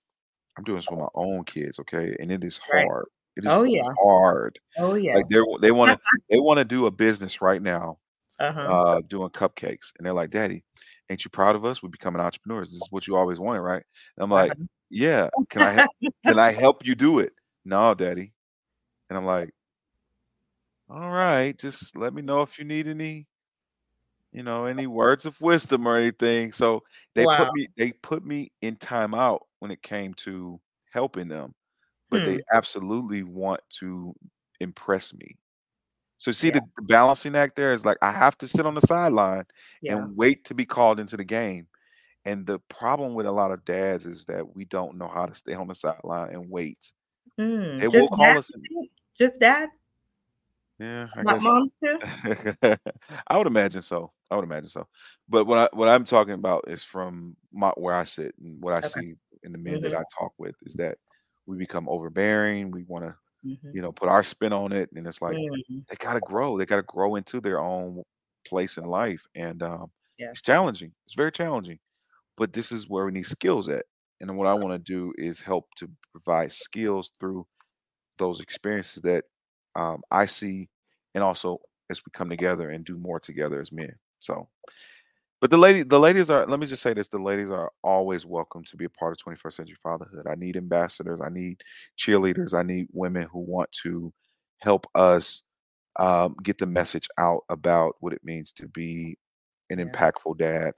I'm doing this with my own kids, okay? And it is right. hard. It is oh yeah, hard. Oh yeah. Like they they want to they want to do a business right now, uh-huh. uh, doing cupcakes, and they're like, "Daddy, ain't you proud of us? We're becoming entrepreneurs. This is what you always wanted, right?" And I'm like, uh-huh. "Yeah. <laughs> Can I help, can I help you do it?" No, Daddy. And I'm like, all right, just let me know if you need any, you know, any words of wisdom or anything. So they wow. put me they put me in timeout when it came to helping them, but hmm. they absolutely want to impress me. So see Yeah. the balancing act there is like I have to sit on the sideline Yeah. and wait to be called into the game. And the problem with a lot of dads is that we don't know how to stay on the sideline and wait. Mm, They will call us in. Just dads? Yeah, I Not guess. moms too? <laughs> I would imagine so. I would imagine so. But what I what I'm talking about is from my where I sit and what I Okay. see in the men that hmm I talk with is that we become overbearing. We want to, hmm you know, put our spin on it, and it's like hmm they gotta grow. They gotta grow into their own place in life, and um, it's challenging. It's very challenging. But this is where we need skills at, and what I want to do is help to provide skills through those experiences that um, I see, and also as we come together and do more together as men. So, but the lady, the ladies are. Let me just say this: the ladies are always welcome to be a part of 21st Century Fatherhood. I need ambassadors. I need cheerleaders. I need women who want to help us um, get the message out about what it means to be an impactful dad.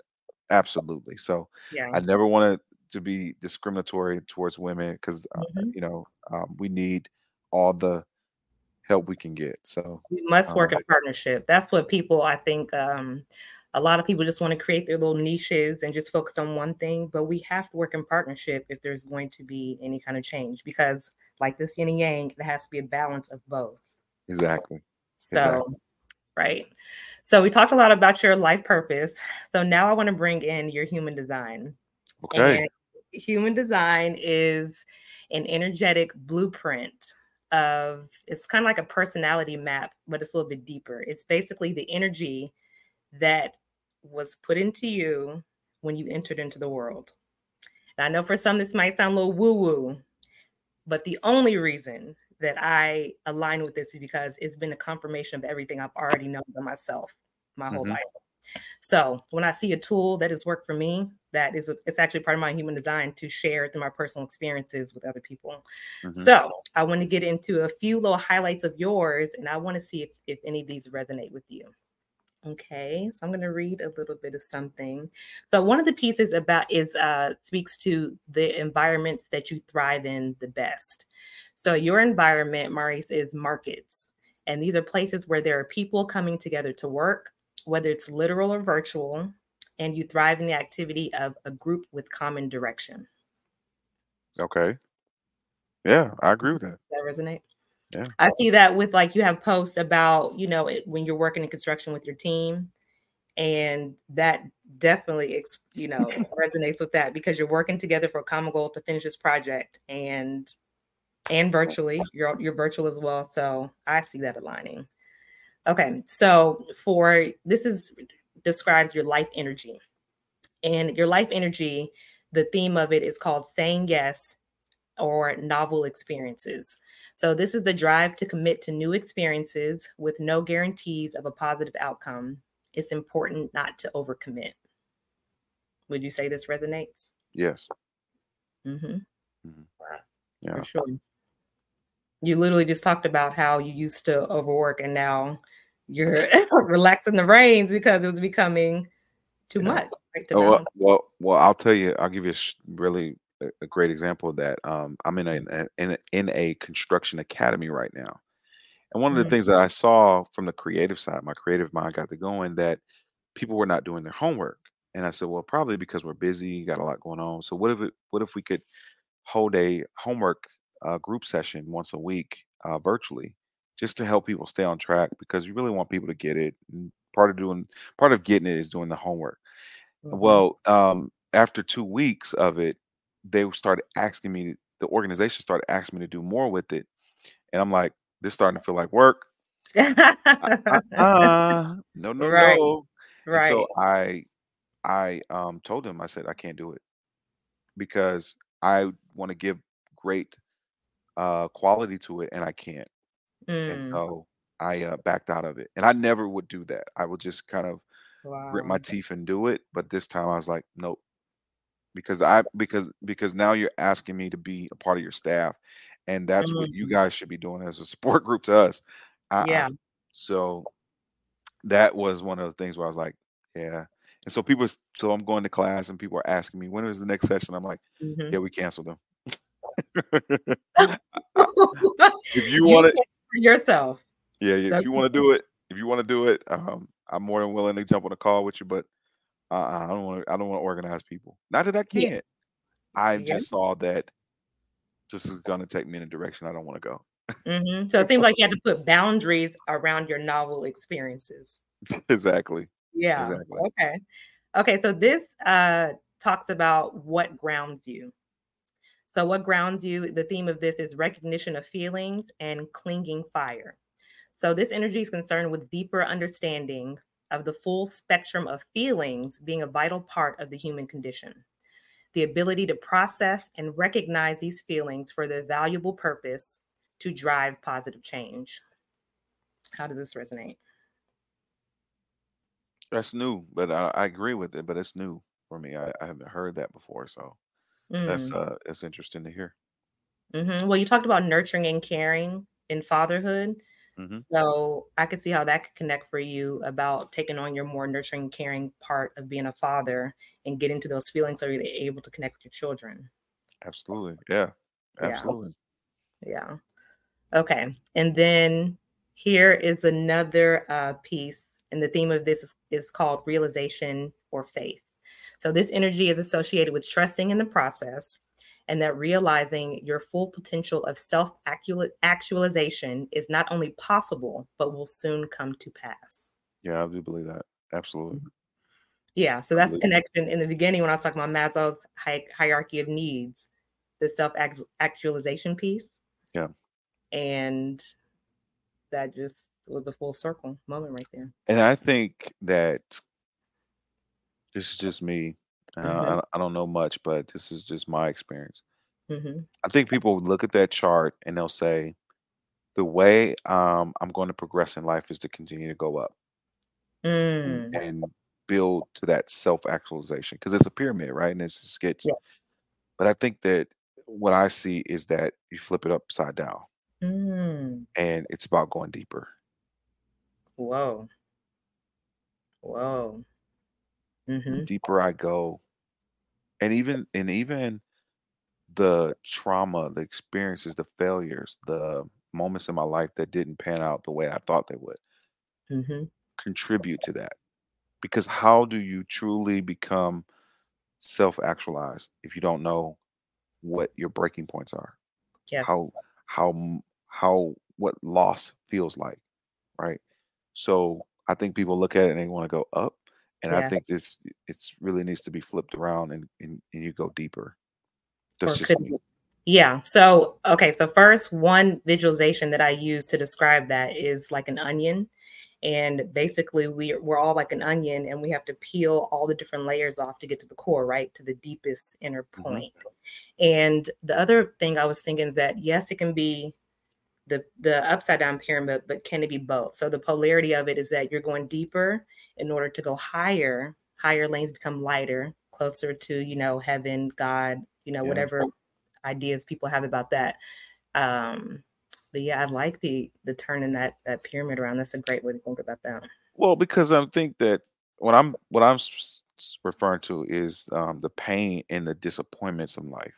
Absolutely. So Yeah. I never wanted to be discriminatory towards women because uh, hmm you know um, we need all the help we can get. So We must work um, in partnership. That's what people, I think, um, a lot of people just want to create their little niches and just focus on one thing, but we have to work in partnership if there's going to be any kind of change because, like this yin and yang, there has to be a balance of both. exactly, exactly. So, right. So, we talked a lot about your life purpose. So, now I want to bring in your human design. Okay. And human design is an energetic blueprint of it's kind of like a personality map, but it's a little bit deeper. It's basically the energy that was put into you when you entered into the world. And I know for some this might sound a little woo-woo, but the only reason that I align with this is because it's been a confirmation of everything I've already known about myself my whole hmm life. So when I see a tool that has worked for me, that is a, it's actually part of my human design to share through my personal experiences with other people. hmm So I want to get into a few little highlights of yours, and I want to see if, if any of these resonate with you. Okay, so I'm going to read a little bit of something. So one of the pieces about is uh, speaks to the environments that you thrive in the best. So your environment, Maurice, is markets, and these are places where there are people coming together to work, whether it's literal or virtual, and you thrive in the activity of a group with common direction. Okay. Yeah, I agree with that. Does that resonate? Yeah. I see that with like you have posts about, you know, it, when you're working in construction with your team. And that definitely, you know, <laughs> resonates with that because you're working together for a common goal to finish this project and and virtually, you're you're virtual as well. So I see that aligning. Okay, so for this is describes your life energy. And your life energy, the theme of it is called saying yes or novel experiences. So, this is the drive to commit to new experiences with no guarantees of a positive outcome. It's important not to overcommit. Would you say this resonates? Yes. Mm-hmm. mm-hmm. Yeah. For sure. You literally just talked about how you used to overwork and now you're <laughs> relaxing the reins because it was becoming too yeah. much. Oh, well, well, well, I'll tell you, I'll give you a really a great example of that. Um, I'm in a, in a in a construction academy right now, and one of the mm-hmm. things that I saw from the creative side, my creative mind got to going that people were not doing their homework, and I said, well, probably because we're busy, got a lot going on. So what if it, what if we could hold a homework uh, group session once a week uh, virtually, just to help people stay on track because you really want people to get it. And part of doing part of getting it is doing the homework. Mm-hmm. Well, um, after two weeks of it, they started asking me. The organization started asking me to do more with it, and I'm like, this starting to feel like work. uh, <laughs> no, no, right. no. Right. And so I, I um, told him, I said, I can't do it because I want to give great uh, quality to it, and I can't. And mm. so I uh, backed out of it. And I never would do that. I would just kind of grit my teeth and do it. But this time I was like, nope. Because I because because now you're asking me to be a part of your staff. And that's what you mm-hmm. guys should be doing as a support group to us. I, Yeah. I, so that was one of the things where I was like, yeah. And so people, so I'm going to class and people are asking me when is the next session. I'm like, hmm yeah, we canceled them. <laughs> <laughs> if you want to yourself. Yeah, if you want to do it, if you want to do it, um, I'm more than willing to jump on a call with you. But uh, I don't want to. I don't want to organize people. Not that I can't. Yeah. I yeah. just saw that this is going to take me in a direction I don't want to go. Mm-hmm. So it seems like you had to put boundaries around your novel experiences. <laughs> exactly. Yeah. Exactly. Okay. Okay. So this uh, talks about what grounds you. So, what grounds you? The theme of this is recognition of feelings and clinging fire. So, this energy is concerned with deeper understanding of the full spectrum of feelings being a vital part of the human condition. The ability to process and recognize these feelings for their valuable purpose to drive positive change. How does this resonate? That's new, but I, I agree with it, but it's new for me. I, I haven't heard that before. So that's mm. uh that's interesting to hear. Mm-hmm. Well, you talked about nurturing and caring in fatherhood. Hmm So I could see how that could connect for you about taking on your more nurturing, caring part of being a father and getting to those feelings so you're able to connect with your children. Absolutely. Yeah. Yeah. Absolutely. Yeah. Okay. And then here is another uh, piece, and the theme of this is, is called realization or faith. So this energy is associated with trusting in the process and that realizing your full potential of self actualization is not only possible, but will soon come to pass. Yeah, I do believe that. Absolutely. Mm-hmm. Yeah, so that's the connection in the beginning when I was talking about Maslow's hi- hierarchy of needs, the self actualization piece. Yeah. And that just was a full circle moment right there. And I think that this is just me. Uh, mm-hmm. I, I, don't know much, but this is just my experience. Mm-hmm. I think people look at that chart and they'll say, the way um, I'm going to progress in life is to continue to go up mm. and build to that self actualization because it's a pyramid, right? And it's a sketch. Yeah. But I think that what I see is that you flip it upside down mm. and it's about going deeper. Whoa. Whoa. Mm-hmm. The deeper I go, and even and even the trauma, the experiences, the failures, the moments in my life that didn't pan out the way I thought they would, mm-hmm. contribute to that. Because how do you truly become self-actualized if you don't know what your breaking points are? Yes. How how how what loss feels like, right? So I think people look at it and they want to go up and yeah. I think this it's really needs to be flipped around and, and, and you go deeper. That's just me. yeah. So okay, so first one visualization that I use to describe that is like an onion. And basically, we, we're all like an onion and we have to peel all the different layers off to get to the core, right? To the deepest inner mm-hmm. point. Mm-hmm. And the other thing I was thinking is that, yes, it can be the the upside down pyramid but can it be both? So the polarity of it is that you're going deeper in order to go higher higher lanes become lighter closer to you know heaven god you know yeah. whatever ideas people have about that. Um but yeah i like the the turning that that pyramid around. That's a great way to think about that. Well because i think that what i'm what i'm referring to is um the pain and the disappointments in life.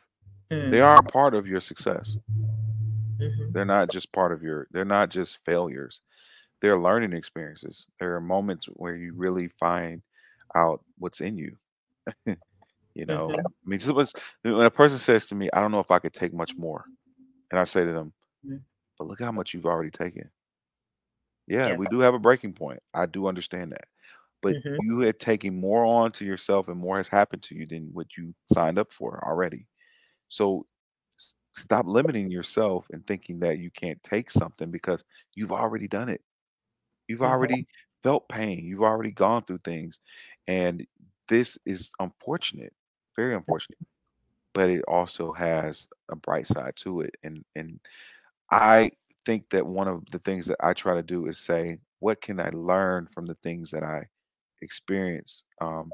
Mm. they are part of your success Mm-hmm. They're not just part of your, they're not just failures. They're learning experiences. There are moments where you really find out what's in you. <laughs> you know, mm-hmm. I mean, just when a person says to me, I don't know if I could take much more. And I say to them, mm-hmm. but look how much you've already taken. Yeah, yes. we do have a breaking point. I do understand that. But mm-hmm. you had taken more on to yourself and more has happened to you than what you signed up for already. So stop limiting yourself and thinking that you can't take something because you've already done it. You've mm-hmm. already felt pain. You've already gone through things. And this is unfortunate, very unfortunate. But it also has a bright side to it. And and I think that one of the things that I try to do is say, what can I learn from the things that I experience? Um,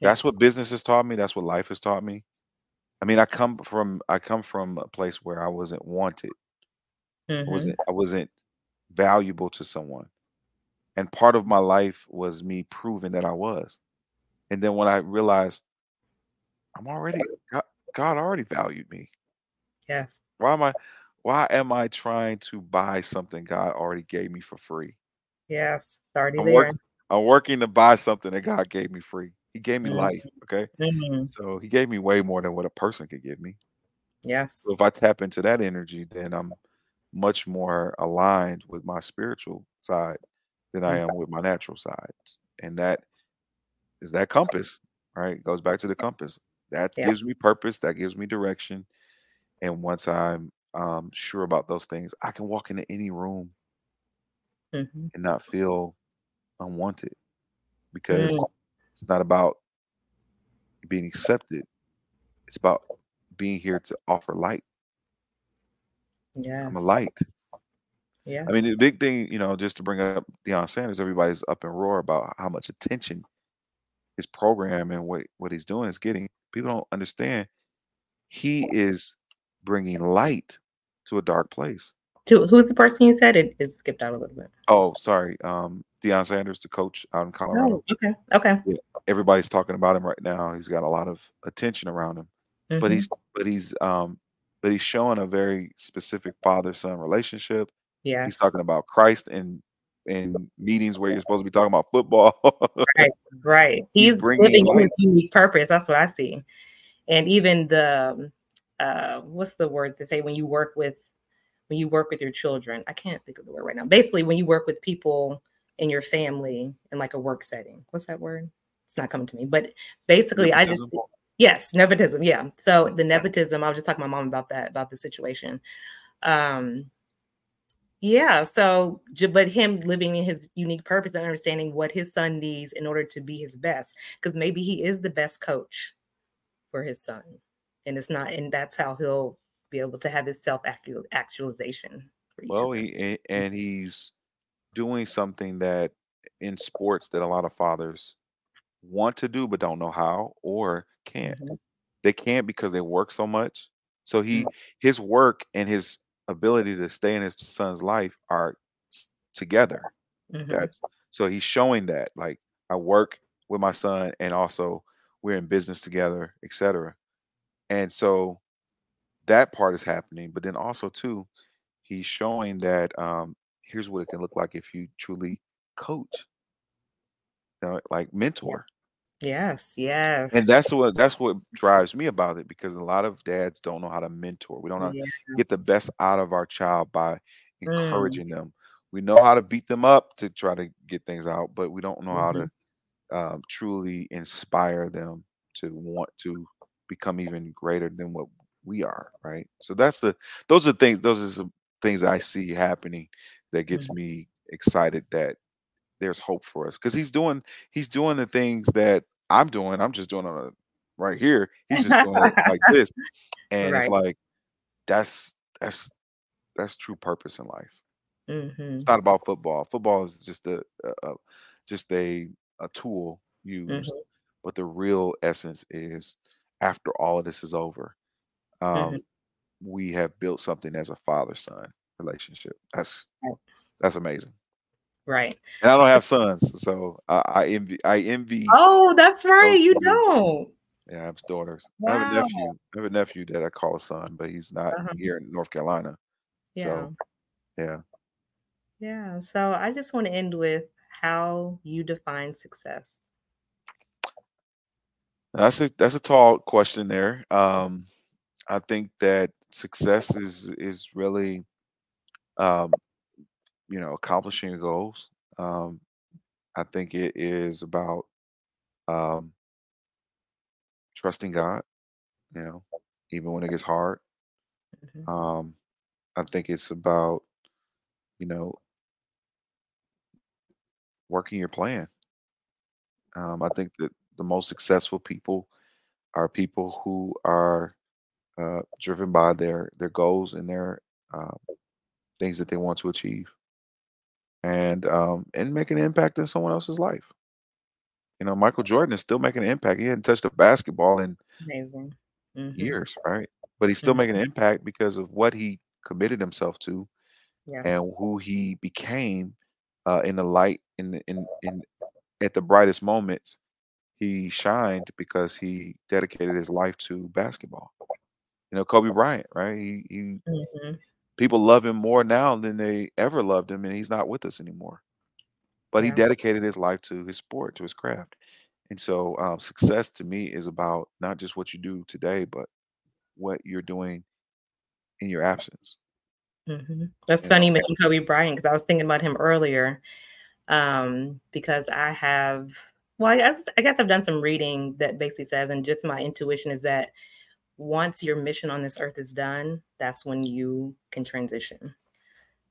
that's what business has taught me. That's what life has taught me. I mean, I come from I come from a place where I wasn't wanted. I Mm-hmm. wasn't I wasn't valuable to someone. And part of my life was me proving that I was. And then when I realized I'm already God, God already valued me. Yes. Why am I why am I trying to buy something God already gave me for free? Yes. It's already I'm there. working I'm working to buy something that God gave me free. He gave me life. Mm-hmm. Okay. Mm-hmm. So he gave me way more than what a person could give me. Yes. So if I tap into that energy, then I'm much more aligned with my spiritual side than I am with my natural side. And that is that compass, right? It goes back to the compass. That yeah. gives me purpose, that gives me direction. And once I'm um, sure about those things, I can walk into any room mm-hmm. and not feel unwanted because mm. It's not about being accepted. It's about being here to offer light. Yeah. I'm a light. Yeah. I mean, the big thing, you know, just to bring up Deion Sanders, everybody's up in roar about how much attention his program and what, what he's doing is getting. People don't understand. He is bringing light to a dark place. To, who's the person you said? It, it skipped out a little bit. Oh, sorry. Um, Deion Sanders, the coach out in Colorado. Oh, okay. Okay. Yeah, everybody's talking about him right now. He's got a lot of attention around him. Mm-hmm. But he's but he's um but he's showing a very specific father-son relationship. Yeah. He's talking about Christ in in meetings where you're supposed to be talking about football. right, <laughs> right. He's, he's living his unique purpose. That's what I see. And even the uh what's the word to say when you work with when you work with your children. I can't think of the word right now. Basically, when you work with people in your family in like a work setting. What's that word? It's not coming to me. But basically, nepotism. I just yes, nepotism. Yeah. So the nepotism. I was just talking to my mom about that about the situation. Um, yeah. So, but him living in his unique purpose and understanding what his son needs in order to be his best, because maybe he is the best coach for his son, and it's not, and that's how he'll be able to have his self actualization. Well, he and he's doing something that in sports that a lot of fathers want to do but don't know how or can't. Mm-hmm. They can't because they work so much. So he mm-hmm. his work and his ability to stay in his son's life are together. Mm-hmm. That's so he's showing that like I work with my son and also we're in business together, etc. And so that part is happening, but then also too, he's showing that um, here's what it can look like if you truly coach, you know, like mentor. Yes, yes. And that's what that's what drives me about it because a lot of dads don't know how to mentor. We don't know get the best out of our child by mm. encouraging mm. them. We know how to beat them up to try to get things out, but we don't know mm-hmm. how to mm-hmm. um, truly inspire them to want to become even greater than what we are. Right. So that's the those are things. Those are some things I see happening that gets mm-hmm. me excited that there's hope for us because he's doing he's doing the things that I'm doing. I'm just doing it uh, right here. He's just doing like <laughs> this, and right. it's like that's that's that's true purpose in life. Mm-hmm. It's not about football. Football is just a, a, a just a a tool used, mm-hmm. but the real essence is after all of this is over, um, mm-hmm. we have built something as a father son relationship. That's that's amazing. Right. And I don't have sons, so I, I envy. I envy. Oh, that's right. You don't. Yeah, I have daughters. Wow. I have a nephew. I have a nephew that I call a son, but he's not uh-huh. here in North Carolina. Yeah. So, yeah. Yeah. So I just want to end with how you define success. That's a that's a tall question there. Um, I think that success is is really um, you know, accomplishing your goals. Um, I think it is about um, trusting God, you know, even when it gets hard. Mm-hmm. Um, I think it's about, you know, working your plan. Um, I think that the most successful people are people who are uh, driven by their their goals and their uh, things that they want to achieve and um, and make an impact in someone else's life. You know, Michael Jordan is still making an impact. He hadn't touched a basketball in amazing mm-hmm. years, right? But he's still mm-hmm. making an impact because of what he committed himself to yes. and who he became uh, in the light in in in at the brightest moments. He shined because he dedicated his life to basketball. You know, Kobe Bryant, right? He he mm-hmm people love him more now than they ever loved him, and he's not with us anymore. But he dedicated his life to his sport, to his craft. And so, um, success to me is about not just what you do today, but what you're doing in your absence. hmm That's You funny you mentioned Kobe Bryant because I was thinking about him earlier. Um, because I have, well, I guess, I guess I've done some reading that basically says, and just my intuition is that once your mission on this earth is done, that's when you can transition.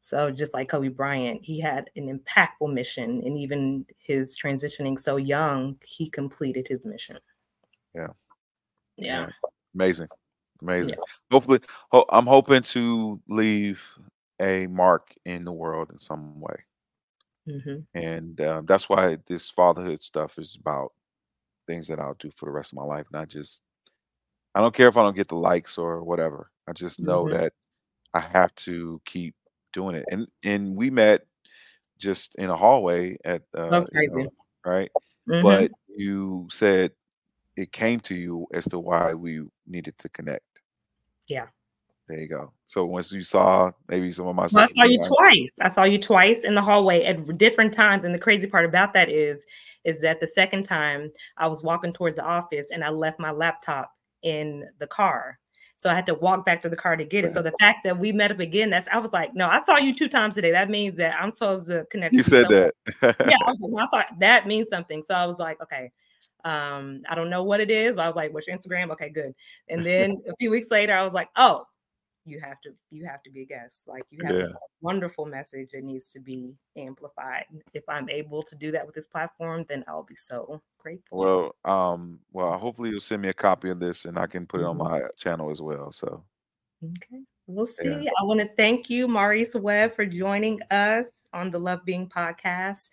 So just like Kobe Bryant, he had an impactful mission, and even his transitioning so young, he completed his mission. Yeah. Yeah. yeah. Amazing. Amazing. Yeah. Hopefully, ho- I'm hoping to leave a mark in the world in some way. Mm-hmm. And uh, that's why this fatherhood stuff is about things that I'll do for the rest of my life, not just I don't care if I don't get the likes or whatever. I just know mm-hmm. that I have to keep doing it. And and we met just in a hallway at uh, you know, right? Mm-hmm. But you said it came to you as to why we needed to connect. Yeah. There you go. So once you saw maybe some of my well, I saw you twice. I saw you twice in the hallway at different times. And the crazy part about that is, is that the second time I was walking towards the office and I left my laptop in the car. So I had to walk back to the car to get it. So the fact that we met up again, that's I was like, no, I saw you two times today. That means that I'm supposed to connect. You said someone. that. yeah, I was <laughs> like, I saw that means something. So I was like, okay. Um, I don't know what it is, but I was like, what's your Instagram? Okay, good. And then a few weeks later, I was like, oh, you have to you have to be a guest. Like you have yeah. a wonderful message that needs to be amplified. If i'm able to do that with this platform then i'll be so grateful. Well um well hopefully you'll send me a copy of this and i can put it mm-hmm. on my channel as well so. Okay. We'll see. Yeah. i want to thank you maurice webb for joining us on the love being podcast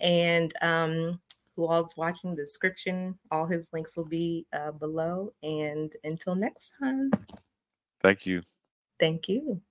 and um who all's watching the description. All his links will be uh, below. And until next time. Thank you Thank you.